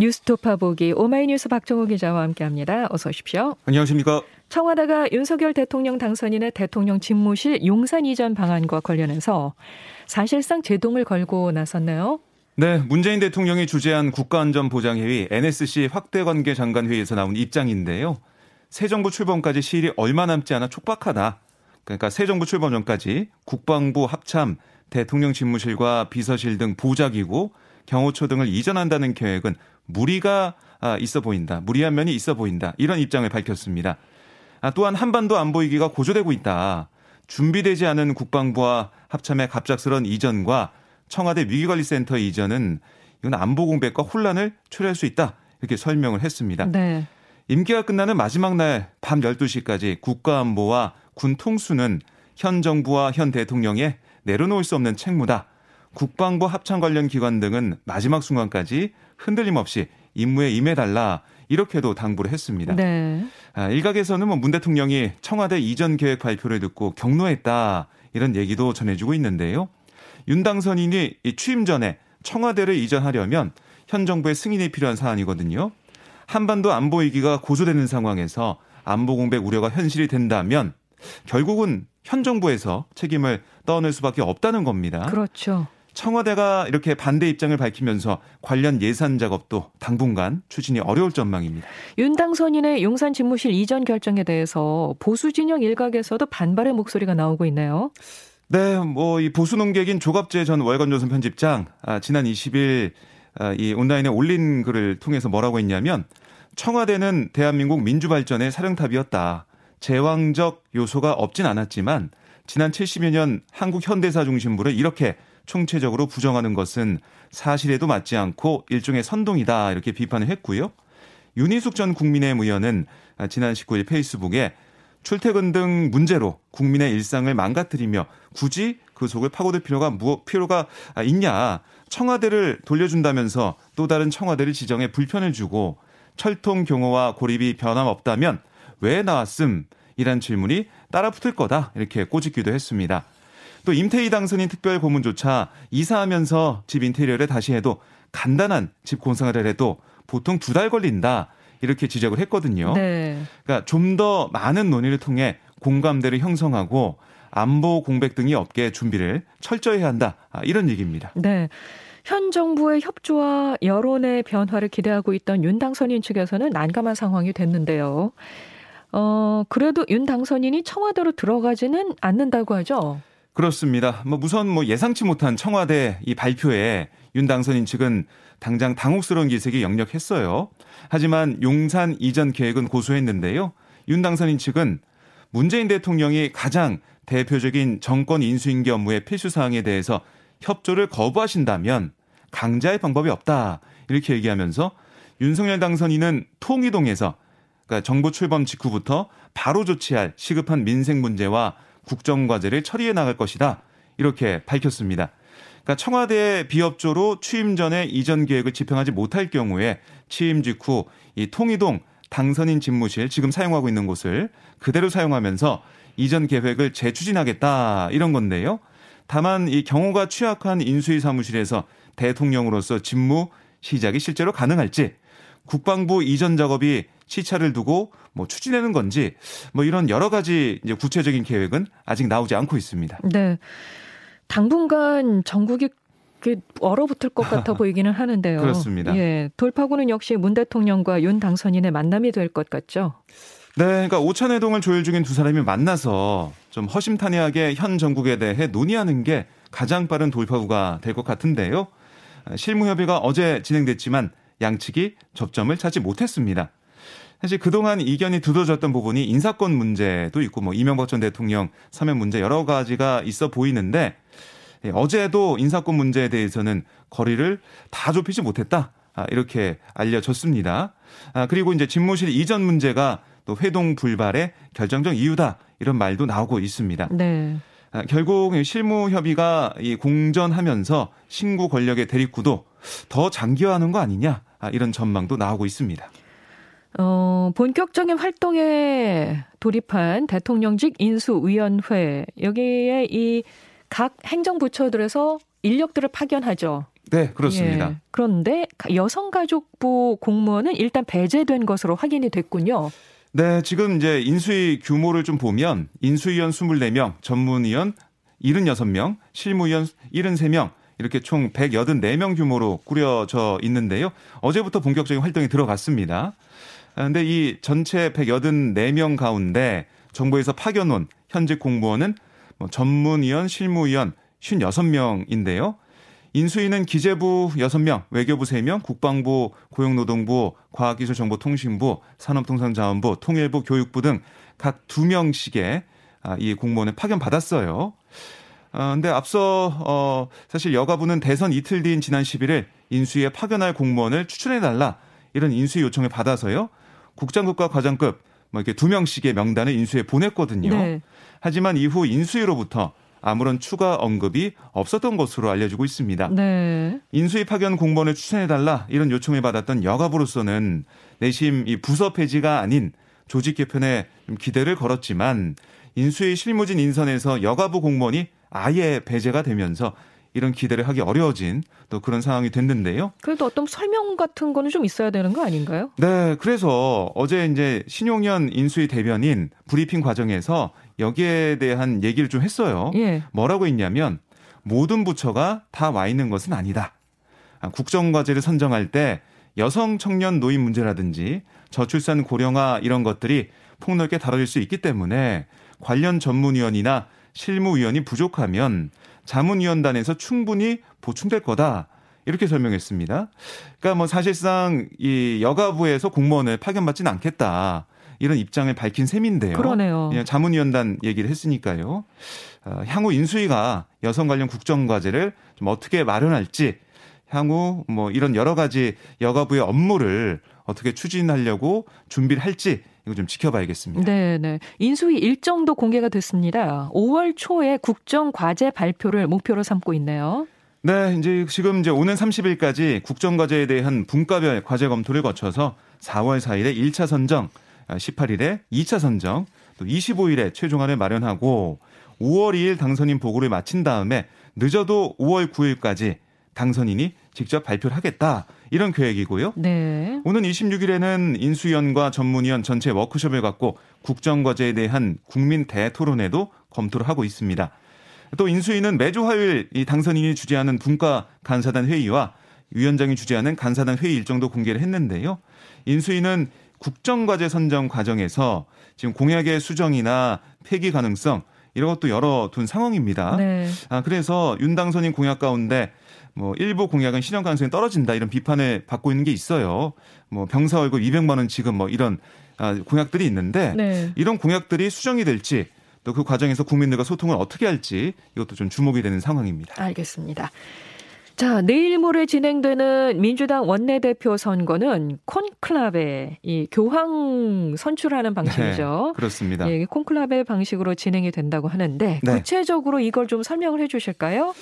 뉴스토파 보기 오마이뉴스 박정호 기자와 함께합니다. 어서 오십시오. 안녕하십니까. 청와대가 윤석열 대통령 당선인의 대통령 집무실 용산 이전 방안과 관련해서 사실상 제동을 걸고 나섰네요. 네, 문재인 대통령이 주재한 국가안전보장회의 NSC 확대 관계 장관 회의에서 나온 입장인데요. 새 정부 출범까지 시일이 얼마 남지 않아 촉박하다. 그러니까 새 정부 출범 전까지 국방부 합참, 대통령 집무실과 비서실 등 보좌기구, 경호처 등을 이전한다는 계획은 무리가 아, 있어 보인다. 무리한 면이 있어 보인다. 이런 입장을 밝혔습니다. 아, 또한 한반도 안보 위기가 고조되고 있다. 준비되지 않은 국방부와 합참의 갑작스런 이전과 청와대 위기관리센터 이전은 이건 안보 공백과 혼란을 초래할 수 있다. 이렇게 설명을 했습니다. 네. 임기가 끝나는 마지막 날 밤 12시까지 국가안보와 군 통수는 현 정부와 현 대통령의 내려놓을 수 없는 책무다. 국방부 합참 관련 기관 등은 마지막 순간까지 흔들림 없이 임무에 임해달라 이렇게도 당부를 했습니다. 네. 아, 일각에서는 뭐 문 대통령이 청와대 이전 계획 발표를 듣고 격노했다 이런 얘기도 전해주고 있는데요. 윤 당선인이 취임 전에 청와대를 이전하려면 현 정부의 승인이 필요한 사안이거든요. 한반도 안보 위기가 고조되는 상황에서 안보 공백 우려가 현실이 된다면 결국은 현 정부에서 책임을 떠안을 수밖에 없다는 겁니다. 그렇죠. 청와대가 이렇게 반대 입장을 밝히면서 관련 예산 작업도 당분간 추진이 어려울 전망입니다. 윤 당선인의 용산 집무실 이전 결정에 대해서 보수 진영 일각에서도 반발의 목소리가 나오고 있네요. 네, 뭐 이 보수 농객인 조갑재 전 월간조선 편집장 아, 지난 20일 아, 이 온라인에 올린 글을 통해서 뭐라고 했냐면 청와대는 대한민국 민주 발전의 사령탑이었다. 제왕적 요소가 없진 않았지만 지난 70여 년 한국 현대사 중심부를 이렇게 총체적으로 부정하는 것은 사실에도 맞지 않고 일종의 선동이다 이렇게 비판을 했고요. 윤희숙 전 국민의힘 의원은 지난 19일 페이스북에 출퇴근 등 문제로 국민의 일상을 망가뜨리며 굳이 그 속을 파고들 필요가 무엇 필요가 있냐 청와대를 돌려준다면서 또 다른 청와대를 지정해 불편을 주고 철통 경호와 고립이 변함없다면 왜 나왔음? 이란 질문이 따라 붙을 거다 이렇게 꼬집기도 했습니다. 또 임태희 당선인 특별 고문조차 이사하면서 집 인테리어를 다시 해도 간단한 집 공사를 해도 보통 두 달 걸린다. 이렇게 지적을 했거든요. 네. 그러니까 좀 더 많은 논의를 통해 공감대를 형성하고 안보 공백 등이 없게 준비를 철저히 해야 한다. 아, 이런 얘기입니다. 네. 현 정부의 협조와 여론의 변화를 기대하고 있던 윤 당선인 측에서는 난감한 상황이 됐는데요. 어, 그래도 윤 당선인이 청와대로 들어가지는 않는다고 하죠. 그렇습니다. 뭐 우선 뭐 예상치 못한 청와대 이 발표에 윤 당선인 측은 당장 당혹스러운 기색이 역력했어요. 하지만 용산 이전 계획은 고수했는데요. 윤 당선인 측은 문재인 대통령이 가장 대표적인 정권 인수인계 업무의 필수 사항에 대해서 협조를 거부하신다면 강자의 방법이 없다. 이렇게 얘기하면서 윤석열 당선인은 통이동에서 그러니까 정부 출범 직후부터 바로 조치할 시급한 민생 문제와 국정과제를 처리해 나갈 것이다. 이렇게 밝혔습니다. 그러니까 청와대 비협조로 취임 전에 이전 계획을 집행하지 못할 경우에 취임 직후 이 통이동 당선인 집무실 지금 사용하고 있는 곳을 그대로 사용하면서 이전 계획을 재추진하겠다 이런 건데요. 다만 이 경호가 취약한 인수위 사무실에서 대통령으로서 직무 시작이 실제로 가능할지 국방부 이전 작업이 시차를 두고 뭐 추진하는 건지 뭐 이런 여러 가지 이제 구체적인 계획은 아직 나오지 않고 있습니다. 네. 당분간 전국이 얼어붙을 것 같아 보이기는 하는데요. 그렇습니다. 예. 돌파구는 역시 문 대통령과 윤 당선인의 만남이 될 것 같죠. 네, 그러니까 오찬 회동을 조율 중인 두 사람이 만나서 좀 허심탄회하게 현 정국에 대해 논의하는 게 가장 빠른 돌파구가 될 것 같은데요. 실무 협의가 어제 진행됐지만 양측이 접점을 찾지 못했습니다. 사실 그동안 이견이 두드러졌던 부분이 인사권 문제도 있고 뭐 이명박 전 대통령 사면 문제 여러 가지가 있어 보이는데 예, 어제도 인사권 문제에 대해서는 거리를 다 좁히지 못했다. 아, 이렇게 알려졌습니다. 아, 그리고 이제 집무실 이전 문제가 또 회동 불발의 결정적 이유다. 이런 말도 나오고 있습니다. 네. 아, 결국 실무 협의가 이 공전하면서 신구 권력의 대립구도 더 장기화하는 거 아니냐. 이런 전망도 나오고 있습니다. 어, 본격적인 활동에 돌입한 대통령직 인수위원회 여기에 이 각 행정부처들에서 인력들을 파견하죠. 네, 그렇습니다. 예. 그런데 여성가족부 공무원은 일단 배제된 것으로 확인이 됐군요. 네, 지금 이제 인수위 규모를 좀 보면 인수위원 24명, 전문위원 76명, 실무위원 73명, 이렇게 총 184명 규모로 꾸려져 있는데요. 어제부터 본격적인 활동이 들어갔습니다. 아, 근데 이 전체 184명 가운데 정부에서 파견 온 현직 공무원은 뭐 전문위원, 실무위원 56명인데요. 인수위는 기재부 6명, 외교부 3명, 국방부, 고용노동부, 과학기술정보통신부, 산업통상자원부, 통일부, 교육부 등 각 2명씩의 아, 이 공무원을 파견받았어요. 어, 근데 앞서, 어, 사실 여가부는 대선 이틀 뒤인 지난 11일 인수위에 파견할 공무원을 추천해 달라 이런 인수위 요청을 받아서요. 국장급과 과장급 뭐 이렇게 두 명씩의 명단을 인수위에 보냈거든요. 네. 하지만 이후 인수위로부터 아무런 추가 언급이 없었던 것으로 알려지고 있습니다. 네. 인수위 파견 공무원을 추천해달라 이런 요청을 받았던 여가부로서는 내심 이 부서 폐지가 아닌 조직 개편에 기대를 걸었지만 인수위 실무진 인선에서 여가부 공무원이 아예 배제가 되면서 이런 기대를 하기 어려워진 또 그런 상황이 됐는데요. 그래도 어떤 설명 같은 거는 좀 있어야 되는 거 아닌가요? 네, 그래서 어제 이제 신용현 인수위 대변인 브리핑 과정에서 여기에 대한 얘기를 좀 했어요. 예. 뭐라고 했냐면 모든 부처가 다 와 있는 것은 아니다. 아, 국정과제를 선정할 때 여성 청년 노인 문제라든지 저출산 고령화 이런 것들이 폭넓게 다뤄질 수 있기 때문에 관련 전문위원이나 실무위원이 부족하면 자문위원단에서 충분히 보충될 거다. 이렇게 설명했습니다. 그러니까 뭐 사실상 이 여가부에서 공무원을 파견받지는 않겠다. 이런 입장을 밝힌 셈인데요. 그러네요. 그냥 자문위원단 얘기를 했으니까요. 어, 향후 인수위가 여성 관련 국정과제를 좀 어떻게 마련할지 향후 뭐 이런 여러 가지 여가부의 업무를 어떻게 추진하려고 준비를 할지 이거 좀 지켜봐야겠습니다. 네, 네. 인수위 일정도 공개가 됐습니다. 5월 초에 국정 과제 발표를 목표로 삼고 있네요. 네, 이제 지금 이제 오는 30일까지 국정 과제에 대한 분과별 과제 검토를 거쳐서 4월 4일에 1차 선정, 18일에 2차 선정, 또 25일에 최종안을 마련하고 5월 2일 당선인 보고를 마친 다음에 늦어도 5월 9일까지 당선인이 직접 발표를 하겠다. 이런 계획이고요. 네. 오는 26일에는 인수위원과 전문위원 전체 워크숍을 갖고 국정과제에 대한 국민 대토론회도 검토를 하고 있습니다. 또 인수위는 매주 화요일 이 당선인이 주재하는 분과 간사단 회의와 위원장이 주재하는 간사단 회의 일정도 공개를 했는데요. 인수위는 국정과제 선정 과정에서 지금 공약의 수정이나 폐기 가능성 이런 것도 열어둔 상황입니다. 네. 아, 그래서 윤 당선인 공약 가운데 뭐 일부 공약은 실현 가능성이 떨어진다 이런 비판을 받고 있는 게 있어요. 뭐 병사 월급 200만 원 지금 뭐 이런 아, 공약들이 있는데 네. 이런 공약들이 수정이 될지 또 그 과정에서 국민들과 소통을 어떻게 할지 이것도 좀 주목이 되는 상황입니다. 알겠습니다. 자, 내일 모레 진행되는 민주당 원내대표 선거는 콘클라베, 이 교황 선출하는 방식이죠. 네, 그렇습니다. 예, 콘클라베 방식으로 진행이 된다고 하는데 네. 구체적으로 이걸 좀 설명을 해 주실까요?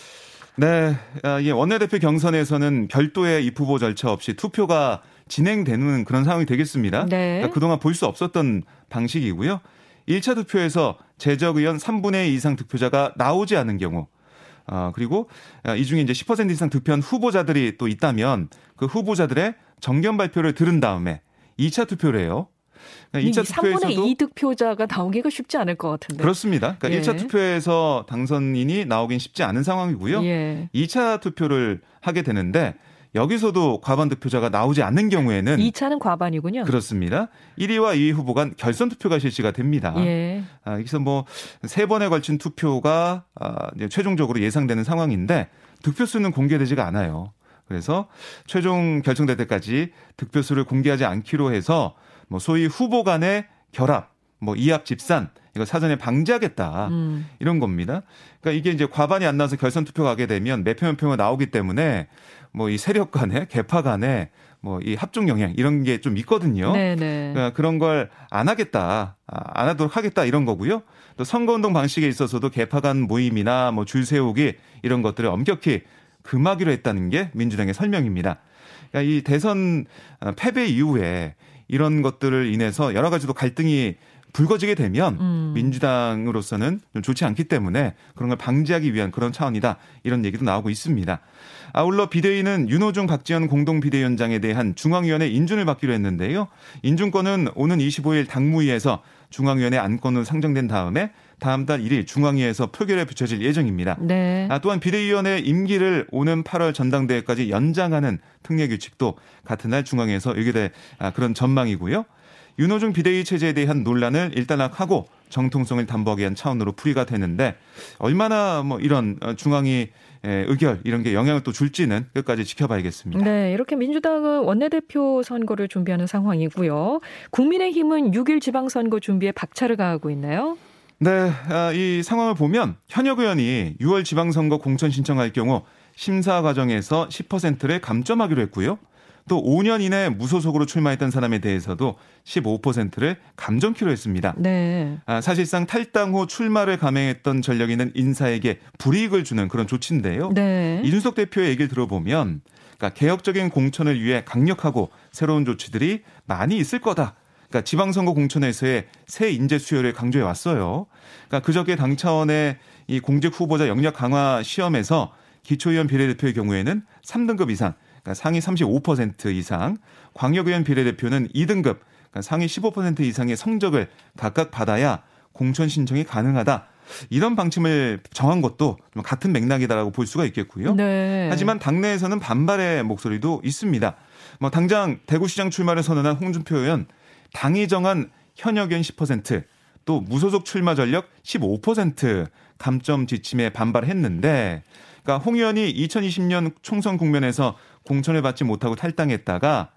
네, 아, 예, 원내대표 경선에서는 별도의 입후보 절차 없이 투표가 진행되는 그런 상황이 되겠습니다. 네. 그러니까 그동안 볼 수 없었던 방식이고요. 1차 투표에서 재적 의원 3분의 2 이상 득표자가 나오지 않은 경우 어, 그리고 아, 이 중에 이제 10% 이상 득표한 후보자들이 또 있다면 그 후보자들의 정견 발표를 들은 다음에 2차 투표를 해요. 그러니까 2차 투표에서도 3분의 2 득표자가 나오기가 쉽지 않을 것 같은데. 그렇습니다. 그러니까 예. 1차 투표에서 당선인이 나오긴 쉽지 않은 상황이고요. 예. 2차 투표를 하게 되는데 여기서도 과반 득표자가 나오지 않는 경우에는 2차는 과반이군요. 그렇습니다. 1위와 2위 후보 간 결선 투표가 실시가 됩니다. 예. 아, 여기서 뭐 세 번에 걸친 투표가 아, 이제 최종적으로 예상되는 상황인데 득표수는 공개되지가 않아요. 그래서 최종 결정될 때까지 득표수를 공개하지 않기로 해서 뭐 소위 후보 간의 결합, 뭐 이합 집산 이거 사전에 방지하겠다 음. 이런 겁니다. 그러니까 이게 이제 과반이 안 나와서 결선 투표 가게 되면 매표 연표가 나오기 때문에 뭐 이 세력 간에 개파 간에 뭐 이 합종 영향 이런 게 좀 있거든요. 네네. 네. 그러니까 그런 걸 안 하겠다, 아, 안 하도록 하겠다 이런 거고요. 또 선거운동 방식에 있어서도 개파 간 모임이나 뭐 줄 세우기 이런 것들을 엄격히 금하기로 했다는 게 민주당의 설명입니다. 그러니까 이 대선 어, 패배 이후에 이런 것들을 인해서 여러 가지도 갈등이 불거지게 되면 음. 민주당으로서는 좀 좋지 않기 때문에 그런 걸 방지하기 위한 그런 차원이다 이런 얘기도 나오고 있습니다. 아울러 비대위는 윤호중 박지원 공동 비대위원장에 대한 중앙위원회 인준을 받기로 했는데요. 인준권은 오는 25일 당무위에서 중앙위원회 안건으로 상정된 다음에 다음 달 1일 중앙위에서 표결에 붙여질 예정입니다. 네. 아, 또한 비대위원회 임기를 오는 8월 전당대회까지 연장하는 특례 규칙도 같은 날 중앙위에서 의결될 아, 그런 전망이고요. 윤호중 비대위 체제에 대한 논란을 일단락하고 정통성을 담보하기 위한 차원으로 풀이가 되는데 얼마나 뭐 이런 어, 중앙위 의결 이런 게 영향을 또 줄지는 끝까지 지켜봐야겠습니다. 네, 이렇게 민주당은 원내대표 선거를 준비하는 상황이고요. 국민의힘은 6일 지방선거 준비에 박차를 가하고 있나요? 네, 아, 이 상황을 보면 현역 의원이 6월 지방선거 공천 신청할 경우 심사 과정에서 10%를 감점하기로 했고요. 또 5년 이내 무소속으로 출마했던 사람에 대해서도 15%를 감점키로 했습니다. 네. 아, 사실상 탈당 후 출마를 감행했던 전력 있는 인사에게 불이익을 주는 그런 조치인데요. 네. 이준석 대표의 얘기를 들어보면 그러니까 개혁적인 공천을 위해 강력하고 새로운 조치들이 많이 있을 거다. 그러니까 지방선거 공천에서의 새 인재 수요를 강조해 왔어요. 그러니까 그저께 당 차원의 이 공직 후보자 영역 강화 시험에서 기초의원 비례대표의 경우에는 3등급 이상 그러니까 상위 35% 이상, 광역의원 비례대표는 2등급, 그러니까 상위 15% 이상의 성적을 각각 받아야 공천 신청이 가능하다. 이런 방침을 정한 것도 같은 맥락이다라고 볼 수가 있겠고요. 네. 하지만 당내에서는 반발의 목소리도 있습니다. 뭐 당장 대구시장 출마를 선언한 홍준표 의원 당이 정한 현역 의원 10%또 무소속 출마 전력 15% 감점 지침에 반발했는데 그러니까 홍 의원이 2020년 총선 국면에서 공천을 받지 못하고 탈당했다가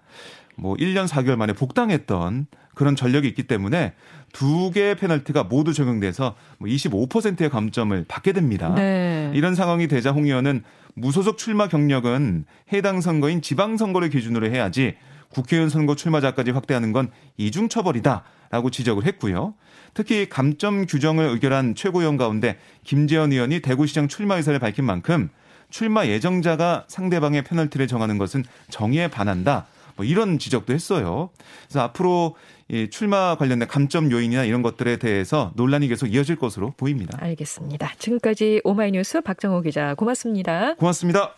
뭐 1년 4개월 만에 복당했던 그런 전력이 있기 때문에 두 개의 페널티가 모두 적용돼서 뭐 25%의 감점을 받게 됩니다. 네. 이런 상황이 되자 홍 의원은 무소속 출마 경력은 해당 선거인 지방선거를 기준으로 해야지 국회의원 선거 출마자까지 확대하는 건 이중처벌이다라고 지적을 했고요. 특히 감점 규정을 의결한 최고위원 가운데 김재현 의원이 대구시장 출마 의사를 밝힌 만큼 출마 예정자가 상대방의 페널티를 정하는 것은 정의에 반한다. 뭐 이런 지적도 했어요. 그래서 앞으로 이 출마 관련된 감점 요인이나 이런 것들에 대해서 논란이 계속 이어질 것으로 보입니다. 알겠습니다. 지금까지 오마이뉴스 박정호 기자 고맙습니다. 고맙습니다.